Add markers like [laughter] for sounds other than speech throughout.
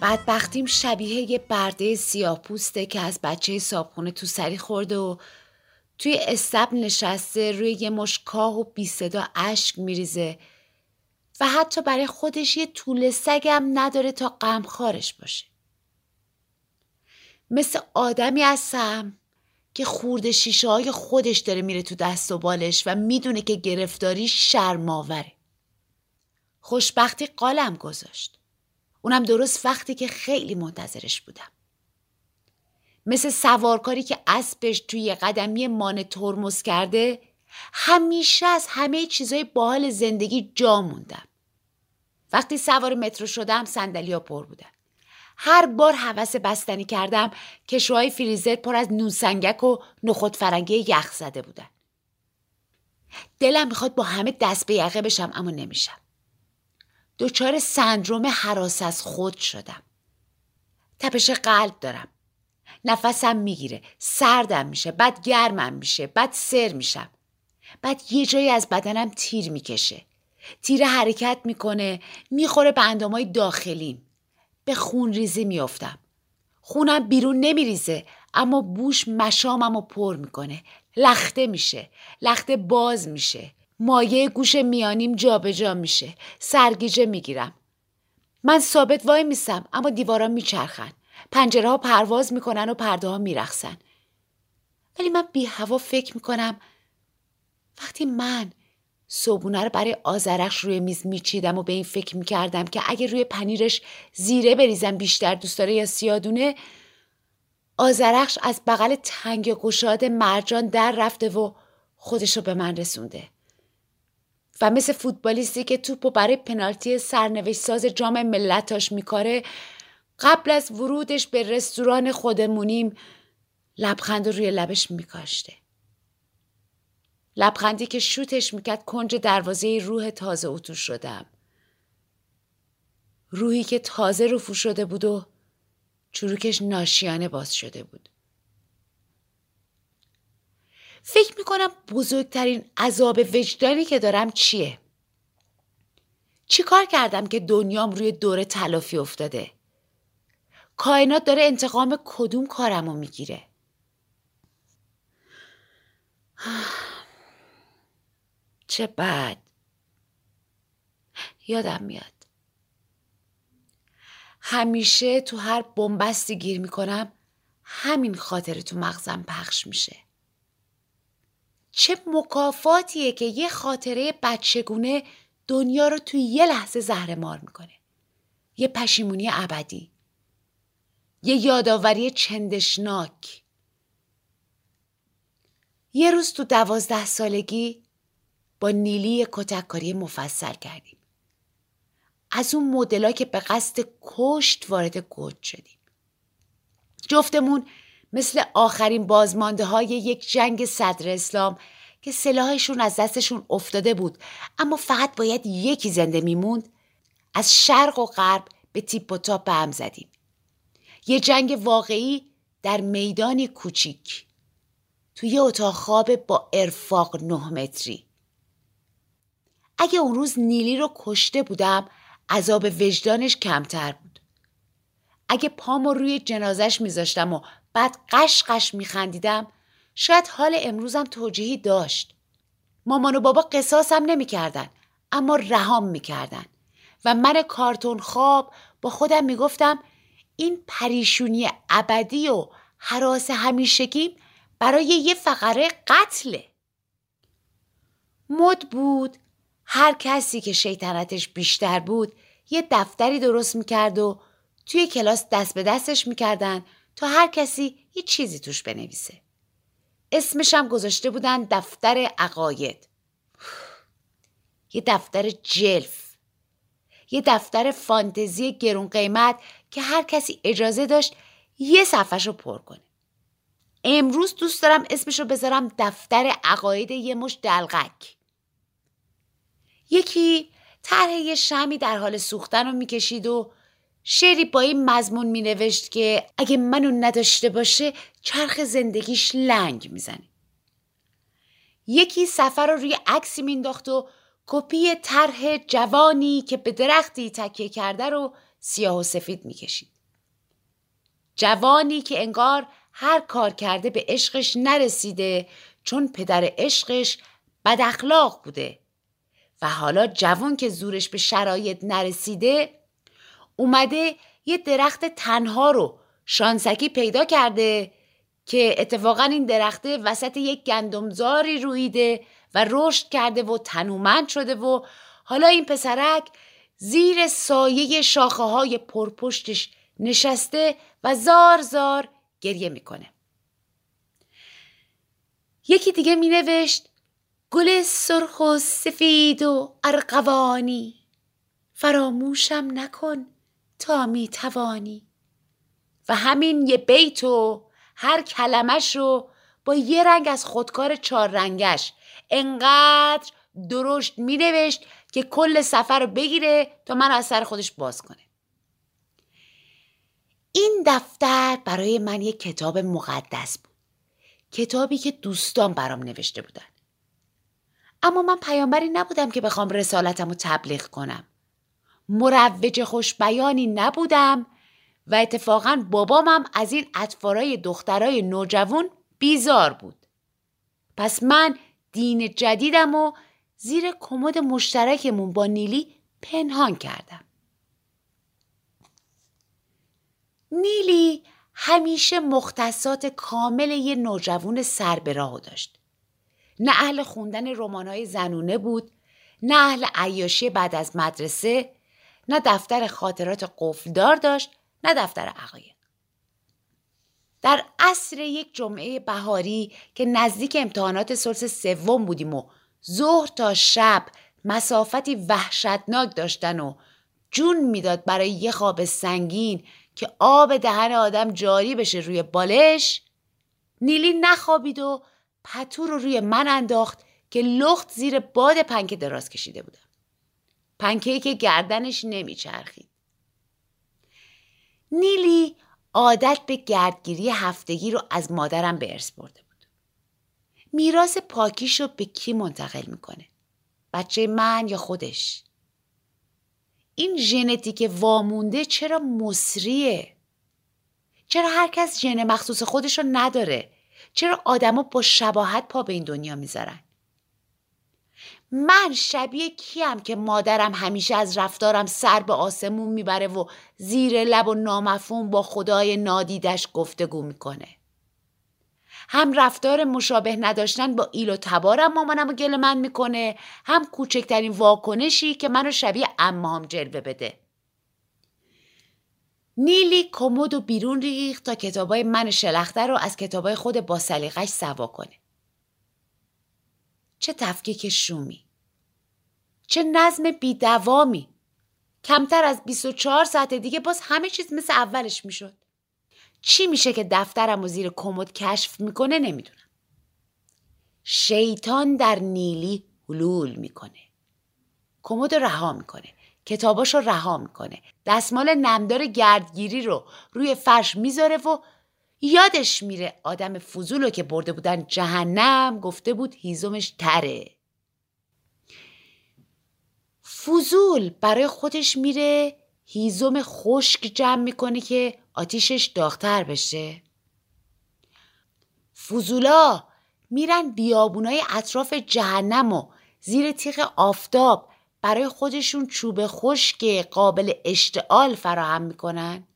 بدبختیم شبیه یه برده سیاه پوسته که از بچه صابخونه تو سری خورده و توی استب نشسته روی یه مش کاه و بی صدا اشک میریزه و حتی برای خودش یه طول سگم نداره تا غمخوارش باشه. مثل آدمی هستم که خورده شیشه های خودش داره میره تو دست و بالش و می‌دونه که گرفتاری شرماوره. خوشبختی قالم گذاشت. اونم درست وقتی که خیلی منتظرش بودم. مثل سوارکاری که اسبش توی قدمی مان ترمز کرده همیشه از همه چیزای باحال زندگی جا موندم. وقتی سوار مترو شدم ها پر بودن. هر بار حوس بستنی کردم کشوهای فریزر پر از نوسنگک و نخود فرنگی یخ زده بودن. دلم می‌خواد با همه دست به یقه بشم اما نمیشم. دچار سندروم حراس از خود شدم. تپش قلب دارم. نفسم می‌گیره. سردم میشه. بعد گرمم میشه. بعد سر میشم. بعد یه جایی از بدنم تیر می‌کشه. تیر حرکت می‌کنه. می‌خوره به اندامای داخلیم. به خون ریزی میافتم. خونم بیرون نمیریزه اما بوش مشامم رو پر می‌کنه. لخته میشه. لخته باز میشه. مایه گوش میانیم جابجا جا میشه. سرگیجه می‌گیرم. من ثابت وای میسم اما دیوارا میچرخن. پنجره ها پرواز می‌کنن و پرده ها میرخسن. ولی من بی هوا فکر می‌کنم وقتی من صبونه رو برای آزرخش روی میز میچیدم و به این فکر می‌کردم که اگه روی پنیرش زیره بریزم بیشتر دوست داره یا سیادونه آزرخش از بغل تنگ گشاد مرجان در رفته و خودشو به من رسونده. و مثل فوتبالیستی که توپو برای پنالتی سرنوشت ساز جام ملتاش میکاره قبل از ورودش به رستوران خودمونیم لبخند روی لبش میکاشته. لبخندی که شوتش می‌کرد کنج دروازه روح تازه اتو شدم. روحی که تازه رفو شده بود و چروکش ناشیانه باز شده بود. فکر می‌کنم بزرگترین عذاب وجدانی که دارم چیه؟ چی کار کردم که دنیام روی دور تلافی افتاده؟ کائنات داره انتقام کدوم کارمو می‌گیره؟ [sighs] چه بد یادم میاد همیشه تو هر بنبستی گیر می‌کنم همین خاطره تو مغزم پخش میشه چه مکافاتیه که یه خاطره بچگونه دنیا رو توی یه لحظه زهر مار می‌کنه. یه پشیمونی ابدی. یه یادآوری چندشناک. یه روز تو دوازده سالگی با نیلی کتککاری مفصل کردیم. از اون مدلا که به قصد کشت وارد گود شدیم. جفتمون مثل آخرین بازمانده های یک جنگ صدر اسلام که سلاحشون از دستشون افتاده بود اما فقط باید یکی زنده میموند. از شرق و غرب به تیپ و تاپ هم زدیم. یه جنگ واقعی در میدانی کوچیک. توی اتاق خواب با ارفاق نه متری. اگه اون روز نیلی رو کشته بودم عذاب وجدانش کمتر بود. اگه پامو روی جنازش میذاشتم و بعد قش میخندیدم. شاید حال امروزم توجیهی داشت. مامان و بابا قصاصم نمی‌کردن اما رهام می‌کردن. و من کارتون خواب با خودم می‌گفتم این پریشونی ابدی و حراس همیشگیم برای یه فقره قتله. مد بود. هر کسی که شیطنتش بیشتر بود یه دفتری درست می‌کرد و توی کلاس دست به دستش می‌کردن تا هر کسی یه چیزی توش بنویسه. اسمشم گذاشته بودن دفتر عقاید. یه دفتر جلف. یه دفتر فانتزی گرون قیمت که هر کسی اجازه داشت یه صفحش رو پر کنه امروز دوست دارم اسمش رو بذارم دفتر عقاید یه مش دلغک یکی طرح یه شمی در حال سوختن رو می‌کشید و شعری با این مضمون مینوشت که اگه منو نداشته باشه چرخ زندگیش لنگ می‌زنه. یکی سفر رو روی عکسی مینداخت و کپی طرح جوانی که به درختی تکیه کرده رو سیاه و سفید می‌کشید. جوانی که انگار هر کار کرده به عشقش نرسیده چون پدر عشقش بد اخلاق بوده. و حالا جوان که زورش به شرایط نرسیده اومده یه درخت تنها رو شانسکی پیدا کرده که اتفاقا این درخته وسط یک گندمزاری رویده و رشد کرده و تنومند شده و حالا این پسرک زیر سایه شاخه های پرپشتش نشسته و زار زار گریه می‌کنه. یکی دیگه می نوشت گل سرخ و سفید و ارقوانی فراموشم نکن تا می توانی و همین یه بیت و هر کلمش رو با یه رنگ از خودکار چهار رنگش انقدر درشت می نوشت که کل سفر رو بگیره تا من از سر خودش باز کنه. این دفتر برای من یک کتاب مقدس بود. کتابی که دوستان برام نوشته بودن. اما من پیامبری نبودم که بخوام رسالتم رو تبلیغ کنم. مروج خوش بیانی نبودم و اتفاقا بابامم از این اطفارای دخترای نوجوان بیزار بود. پس من دین جدیدم و زیر کمد مشترکمون با نیلی پنهان کردم. نیلی همیشه مختصات کامل یه نوجوان سر به راه داشت. نه اهل خوندن رمانهای زنونه بود نه اهل عیاشی بعد از مدرسه نه دفتر خاطرات قفلدار داشت نه دفتر عقاید. در عصر یک جمعه بهاری که نزدیک امتحانات سلس سوم بودیم و ظهر تا شب مسافتی وحشتناک داشتن و جون می‌داد برای یه خواب سنگین که آب دهن آدم جاری بشه روی بالش نیلی نخوابید و پتو رو روی من انداخت که لخت زیر باد پنکه دراز کشیده بودم. پنکه که گردنش نمیچرخید نیلی عادت به گردگیری هفتگی رو از مادرم به ارث برده بود. میراث پاکیش رو به کی منتقل می‌کنه؟ بچه من یا خودش؟ این ژنتیک وامونده چرا مصریه؟ چرا هر کس ژن مخصوص خودش رو نداره؟ چرا آدما با شباهت پا به این دنیا می‌ذارن؟ من شبیه کیم که مادرم همیشه از رفتارم سر به آسمون می‌بره و زیر لب و نامفهوم با خدای نادیدش گفتگو می‌کنه. هم رفتار مشابه نداشتن با ایل و تبارم مامانم و گل من می‌کنه هم کوچکترین واکنشی که منو شبیه امام جلوه بده. نیلی کمد و بیرون ریخت تا کتابای من شلخته رو از کتابای خود با سلیقش سوا کنه. چه تفکیک شومی. چه نظم بیدوامی. کمتر از 24 ساعت دیگه باز همه چیز مثل اولش می‌شد. چی میشه که دفترم و زیر کمد کشف می‌کنه نمی‌دونم. شیطان در نیلی حلول می‌کنه. کمد رو رها می‌کنه. کتاباش رو رها می‌کنه. دستمال نمدار گردگیری رو روی فرش می‌ذاره و یادش میره آدم فضول رو که برده بودن جهنم گفته بود هیزمش تره. فضول برای خودش میره هیزم خشک جمع می‌کنه که آتیشش داغتر بشه. فضولا میرن بیابونای اطراف جهنم و زیر تیغ آفتاب برای خودشون چوب خشک قابل اشتعال فراهم می‌کنن.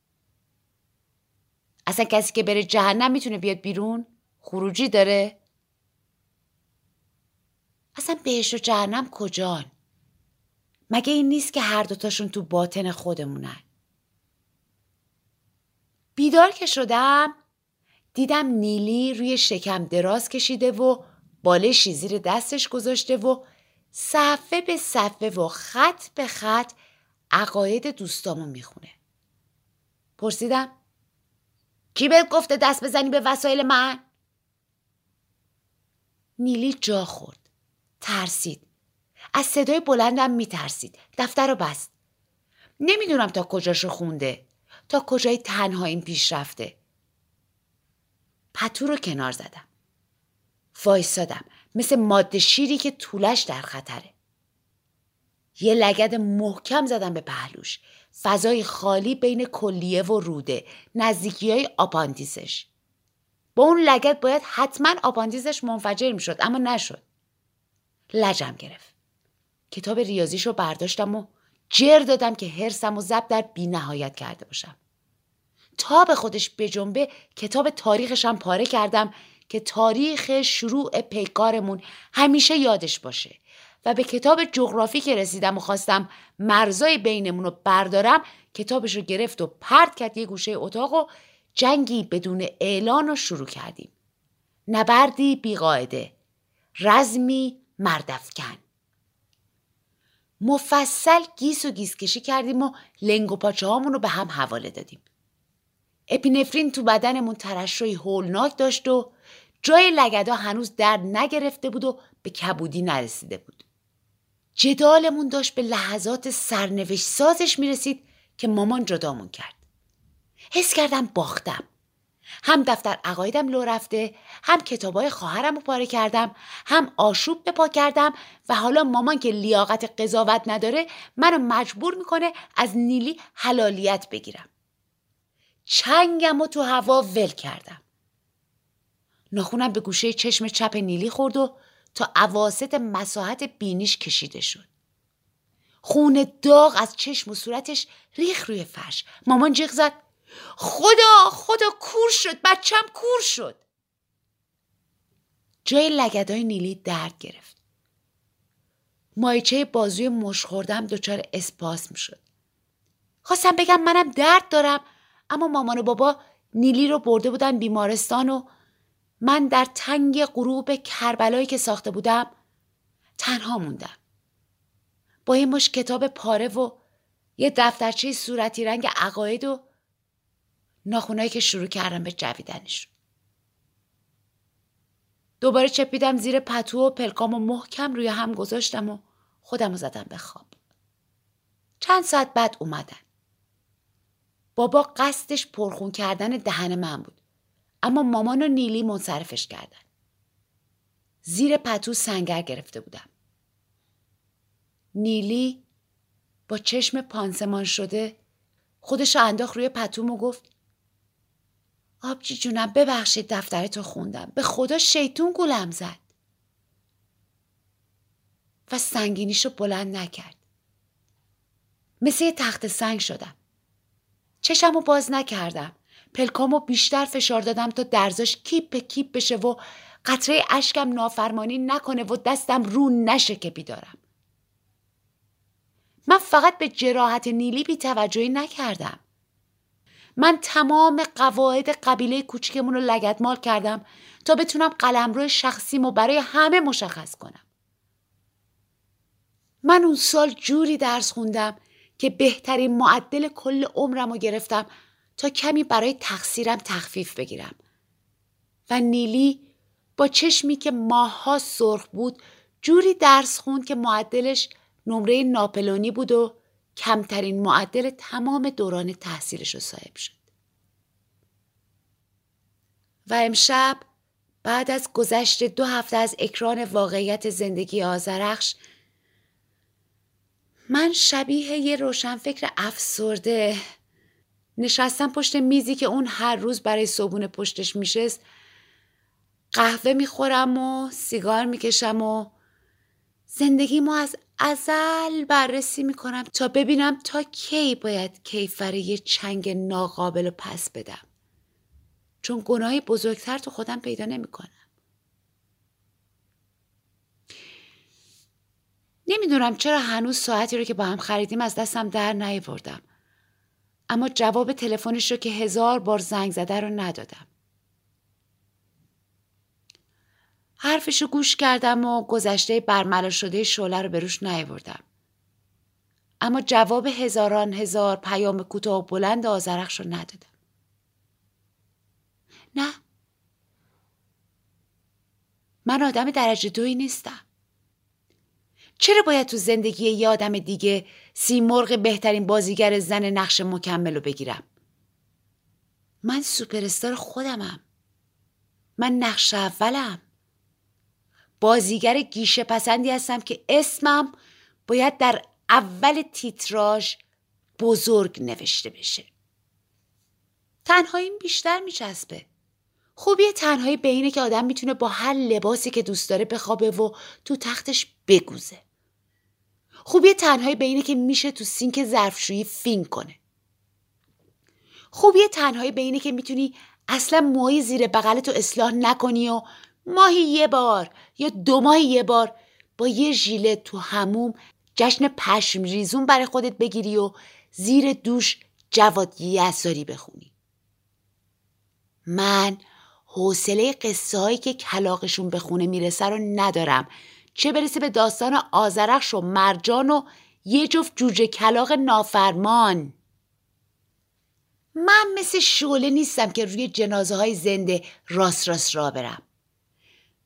اصلا کسی که بره جهنم می‌تونه بیاد بیرون؟ خروجی داره؟ اصلا بهش و جهنم کجان؟ مگه این نیست که هر دوتاشون تو باطن خودمونن؟ بیدار که شدم دیدم نیلی روی شکم دراز کشیده و بالشی زیر دستش گذاشته و صفحه به صفحه و خط به خط عقاید دوستامو می‌خونه. پرسیدم کی بهت گفته دست بزنی به وسایل من؟ نیلی جا خورد ترسید. از صدای بلندم میترسید. دفتر رو بست. نمی‌دونم تا کجاشو خونده. تا کجای تنها این پیش رفته پتو رو کنار زدم. وایسادم. مثل ماده شیری که توله‌ش در خطره. یه لگد محکم زدم به پهلوش. فضای خالی بین کلیه و روده. نزدیکی های آپاندیسش. با اون لگد باید حتما آپاندیسش منفجر می‌شد اما نشد. لجم گرفت. کتاب ریاضیش رو برداشتم و جر دادم که هرسم و زب در بی نهایت کرده باشم. تا به خودش بجنبه کتاب تاریخشم پاره کردم که تاریخ شروع پیکارمون همیشه یادش باشه و به کتاب جغرافی که رسیدم و خواستم مرزای بینمون رو بردارم کتابش رو گرفت و پرد کرد یه گوشه اتاق و جنگی بدون اعلان رو شروع کردیم. نبردی بیقاعده. رزمی مردفکن مفصل گیس و گیس کشی کردیم و لنگ و پاچه رو به هم حواله دادیم. اپینفرین تو بدنمون ترشوی هولناک داشت و جای لگدا هنوز در نگرفته بود و به کبودی نرسیده بود. جدالمون داشت به لحظات سرنوشت سازش می‌رسید که مامان جدامون کرد. حس کردم باختم. هم دفتر عقایدم لو رفته هم کتابای خواهرم رو پاره کردم هم آشوب به پا کردم و حالا مامان که لیاقت قضاوت نداره منو مجبور می‌کنه از نیلی حلالیت بگیرم. چنگم و تو هوا ول کردم. ناخونم به گوشه چشم چپ نیلی خورد و تا عواست مساحت بینیش کشیده شد. خون داغ از چشم و صورتش ریخ روی فرش. مامان جیغ زد. خدا خدا کور شد بچم کور شد. جای لگدای نیلی درد گرفت. مایچه بازوی مش خوردم دچار اسپاسم شد. خواستم بگم منم درد دارم اما مامان و بابا نیلی رو برده بودن بیمارستان و من در تنگ غروب کربلایی که ساخته بودم تنها موندم. با یه مش کتاب پاره و یه دفترچه صورتی رنگ عقاید و ناخونایی که شروع کردم به جویدنش دوباره چپیدم زیر پتو و پلکام و محکم روی هم گذاشتم و خودم زدم به خواب. چند ساعت بعد اومدن. بابا قصدش پرخون کردن دهن من بود. اما مامان و نیلی منصرفش کردن. زیر پتو سنگر گرفته بودم. نیلی با چشم پانسمان شده خودش انداخت روی پتوم و گفت آبجی جونم ببخشید دفترتو خوندم. به خدا شیطون گولم زد. و سنگینیشو بلند نکرد. مثل یه تخت سنگ شدم. چشمو باز نکردم. پلکامو بیشتر فشار دادم تا درزاش کیپ کیپ بشه و قطره اشکم نافرمانی نکنه و دستم رو نشه که بیدارم. من فقط به جراحت نیلی بی توجهی نکردم. من تمام قواعد قبیله کوچکمون رو لگدمال کردم تا بتونم قلمرو شخصیمو برای همه مشخص کنم. من اون سال جوری درس خوندم که بهترین معدل کل عمرم رو گرفتم تا کمی برای تقصیرم تخفیف بگیرم. و نیلی با چشمی که ماها سرخ بود جوری درس خوند که معدلش نمره ناپلونی بود و کمترین معدل تمام دوران تحصیلش رو صاحب شد. و امشب بعد از گذشت دو هفته از اکران واقعیت زندگی آزرخش من شبیه یه روشنفکر افسرده نشستم پشت میزی که اون هر روز برای صبونه پشتش میشست قهوه می‌خورم و سیگار می‌کشم و زندگی ما از ازل بررسی می‌کنم تا ببینم تا کی باید کیفر یه چنگ ناقابل و پس بدم. چون گناهی بزرگتر تو خودم پیدا نمی‌کنم. نمی‌دونم چرا هنوز ساعتی رو که با هم خریدیم از دستم در نیاوردم. اما جواب تلفنش رو که هزار بار زنگ زده رو ندادم. حرفش رو گوش کردم و گذشته برملا شده شعله رو به روش نیاوردم. اما جواب هزاران هزار پیام کوتاه و بلند آزرخش رو ندادم. نه. من آدم درجه دوی نیستم. چرا باید تو زندگی یه آدم دیگه سی مرغ بهترین بازیگر زن نقش مکمل رو بگیرم؟ من سوپرستار خودمم. من نقش اولم. بازیگر گیشه پسندی هستم که اسمم باید در اول تیتراژ بزرگ نوشته بشه. تنهایی بیشتر میچسبه. خوبی تنهایی به اینه که آدم می‌تونه با هر لباسی که دوست داره بخوابه و تو تختش بگوزه. خوبی تنهایی به اینه که میشه تو سینک ظرفشویی فین کنه. خوبی تنهایی به اینه که می‌تونی اصلا موی زیر بغلتو اصلاح نکنی و ماهی یه بار یا دو ماهی یه بار با یه ژیله تو هموم جشن پشم ریزون برای خودت بگیری و زیر دوش جواد یساری بخونی. من حوصله قصه هایی که کلاقشون به خونه می‌رسه رو ندارم. چه برسه به داستان آزرخش و مرجان و یه جفت جوجه کلاق نافرمان. من مثل شعله نیستم که روی جنازه های زنده راست راست را برم.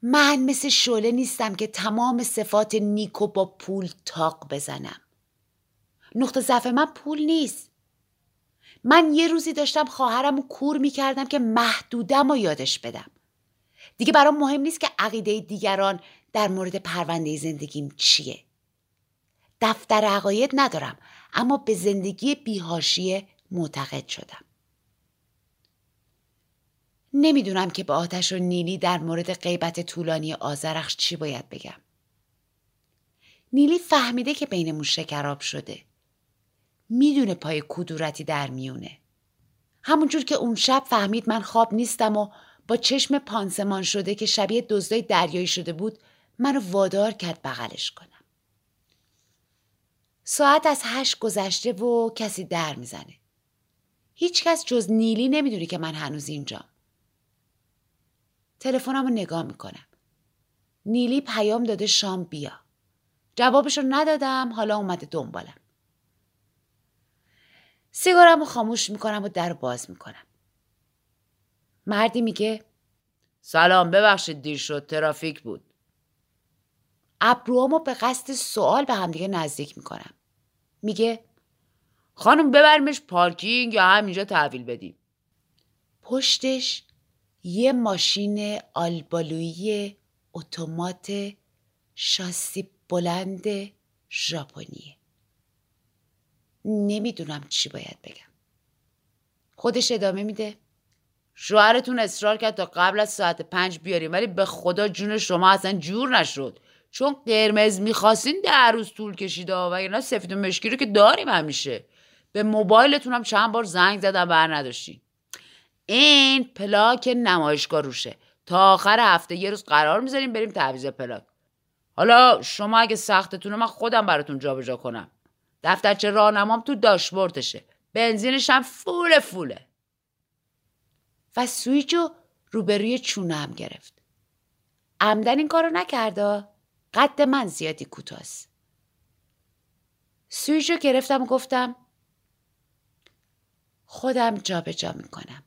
من مثل شعله نیستم که تمام صفات نیکو با پول تاق بزنم. نقطه ضعف من پول نیست. من یه روزی داشتم خواهرم رو کور می‌کردم که محدودم و یادش بدم. دیگه برام مهم نیست که عقیده دیگران در مورد پرونده زندگیم چیه. دفتر عقاید ندارم اما به زندگی بیهاشیه معتقد شدم. نمی‌دونم که به آتش و نیلی در مورد غیبت طولانی آزرخش چی باید بگم. نیلی فهمیده که بینمون شکراب شده. می‌دونه پای کدورتی در میونه. همونجور که اون شب فهمید من خواب نیستم و با چشم پانسمان شده که شبیه دزدای دریایی شده بود منو وادار کرد بغلش کنم. ساعت از هشت گذشته و کسی در می‌زنه. هیچکس جز نیلی نمی‌دونه که من هنوز اینجام. تلفنم رو نگاه می‌کنم. نیلی پیام داده شام بیا. جوابش رو ندادم حالا اومده دنبالم. سیگارم رو خاموش می‌کنم و در باز می‌کنم. مردی میگه سلام ببخشید دیر شد ترافیک بود. ابروامو به قصد سوال به همدیگه نزدیک می‌کنم. میگه خانم ببرمش پارکینگ یا همینجا تحویل بدیم. پشتش یه ماشین آلبالویی اتومات شاسی بلند ژاپنیه نمی‌دونم چی باید بگم. خودش ادامه میده. شوهرتون اصرار کرد تا قبل از ساعت پنج بیاریم ولی به خدا جون شما اصلا جور نشد. چون قرمز می‌خواستین در روز طول کشیده و اینا سفید و مشکی رو که داریم همیشه. به موبایلتون هم چند بار زنگ زدم بر نداشتین. این پلاک نمایشگاه روشه. تا آخر هفته یه روز قرار می‌ذاریم بریم تعویض پلاک. حالا شما اگه سختتونه من خودم براتون جابجا کنم. دفترچه راهنمام تو داشبورتشه بنزینش هم فول فوله. و سویچو روبروی چونه هم گرفت. عمدن این کارو نکرده؟ قد من زیادی کوتاست سویچو گرفتم و گفتم خودم جابجا جا می‌کنم.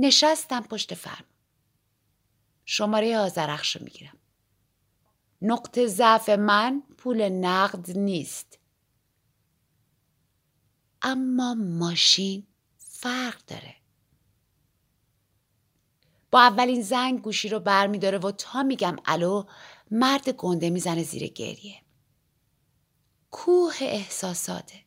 نشستم پشت فرم. شماره آزرخش رو می‌گیرم. نقطه ضعف من پول نقد نیست. اما ماشین فرق داره. با اولین زنگ گوشی رو بر میداره و تا میگم الو مرد گنده می‌زنه زیر گریه. کوه احساساته.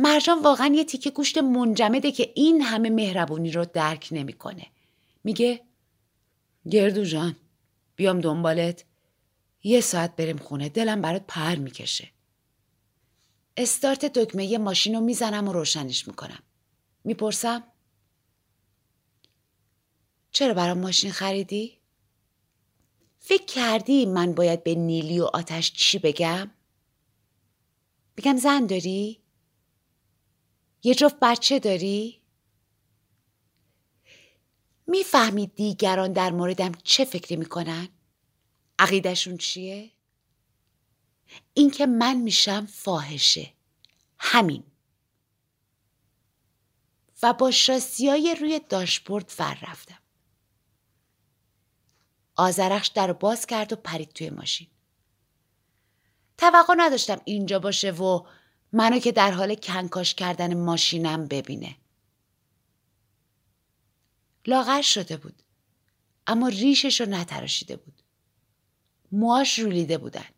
مرجان واقعا یه تیکه گوشت منجمده که این همه مهربونی رو درک نمی‌کنه. میگه گردو جان بیام دنبالت یه ساعت بریم خونه دلم برات پر می‌کشه. استارت دکمه ماشین رو می‌زنم و روشنش می‌کنم. می‌پرسم چرا برام ماشین خریدی؟ فکر کردی من باید به نیلی و آتش چی بگم؟ بگم زن داری؟ یه جفت بچه داری؟ می‌فهمی دیگران در موردم چه فکری می‌کنن؟ عقیدشون چیه؟ اینکه من میشم فاحشه همین و با شاسیای روی داشبورد فر رفتم آزرخش در باز کرد و پرید توی ماشین توقع نداشتم اینجا باشه و منو که در حال کنکاش کردن ماشینم ببینه. لاغر شده بود اما ریشش رو نتراشیده بود. موهاش رولیده بودن.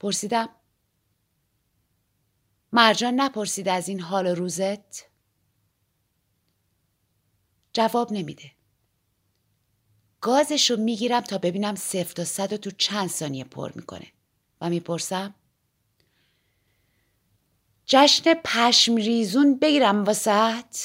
پرسیدم مرجان نپرسید از این حال روزت؟ جواب نمیده. گازش رو می‌گیرم تا ببینم صفر تا صد و تو چند ثانیه پر می‌کنه. و می‌پرسم جشن پشم ریزون بگیرم واسط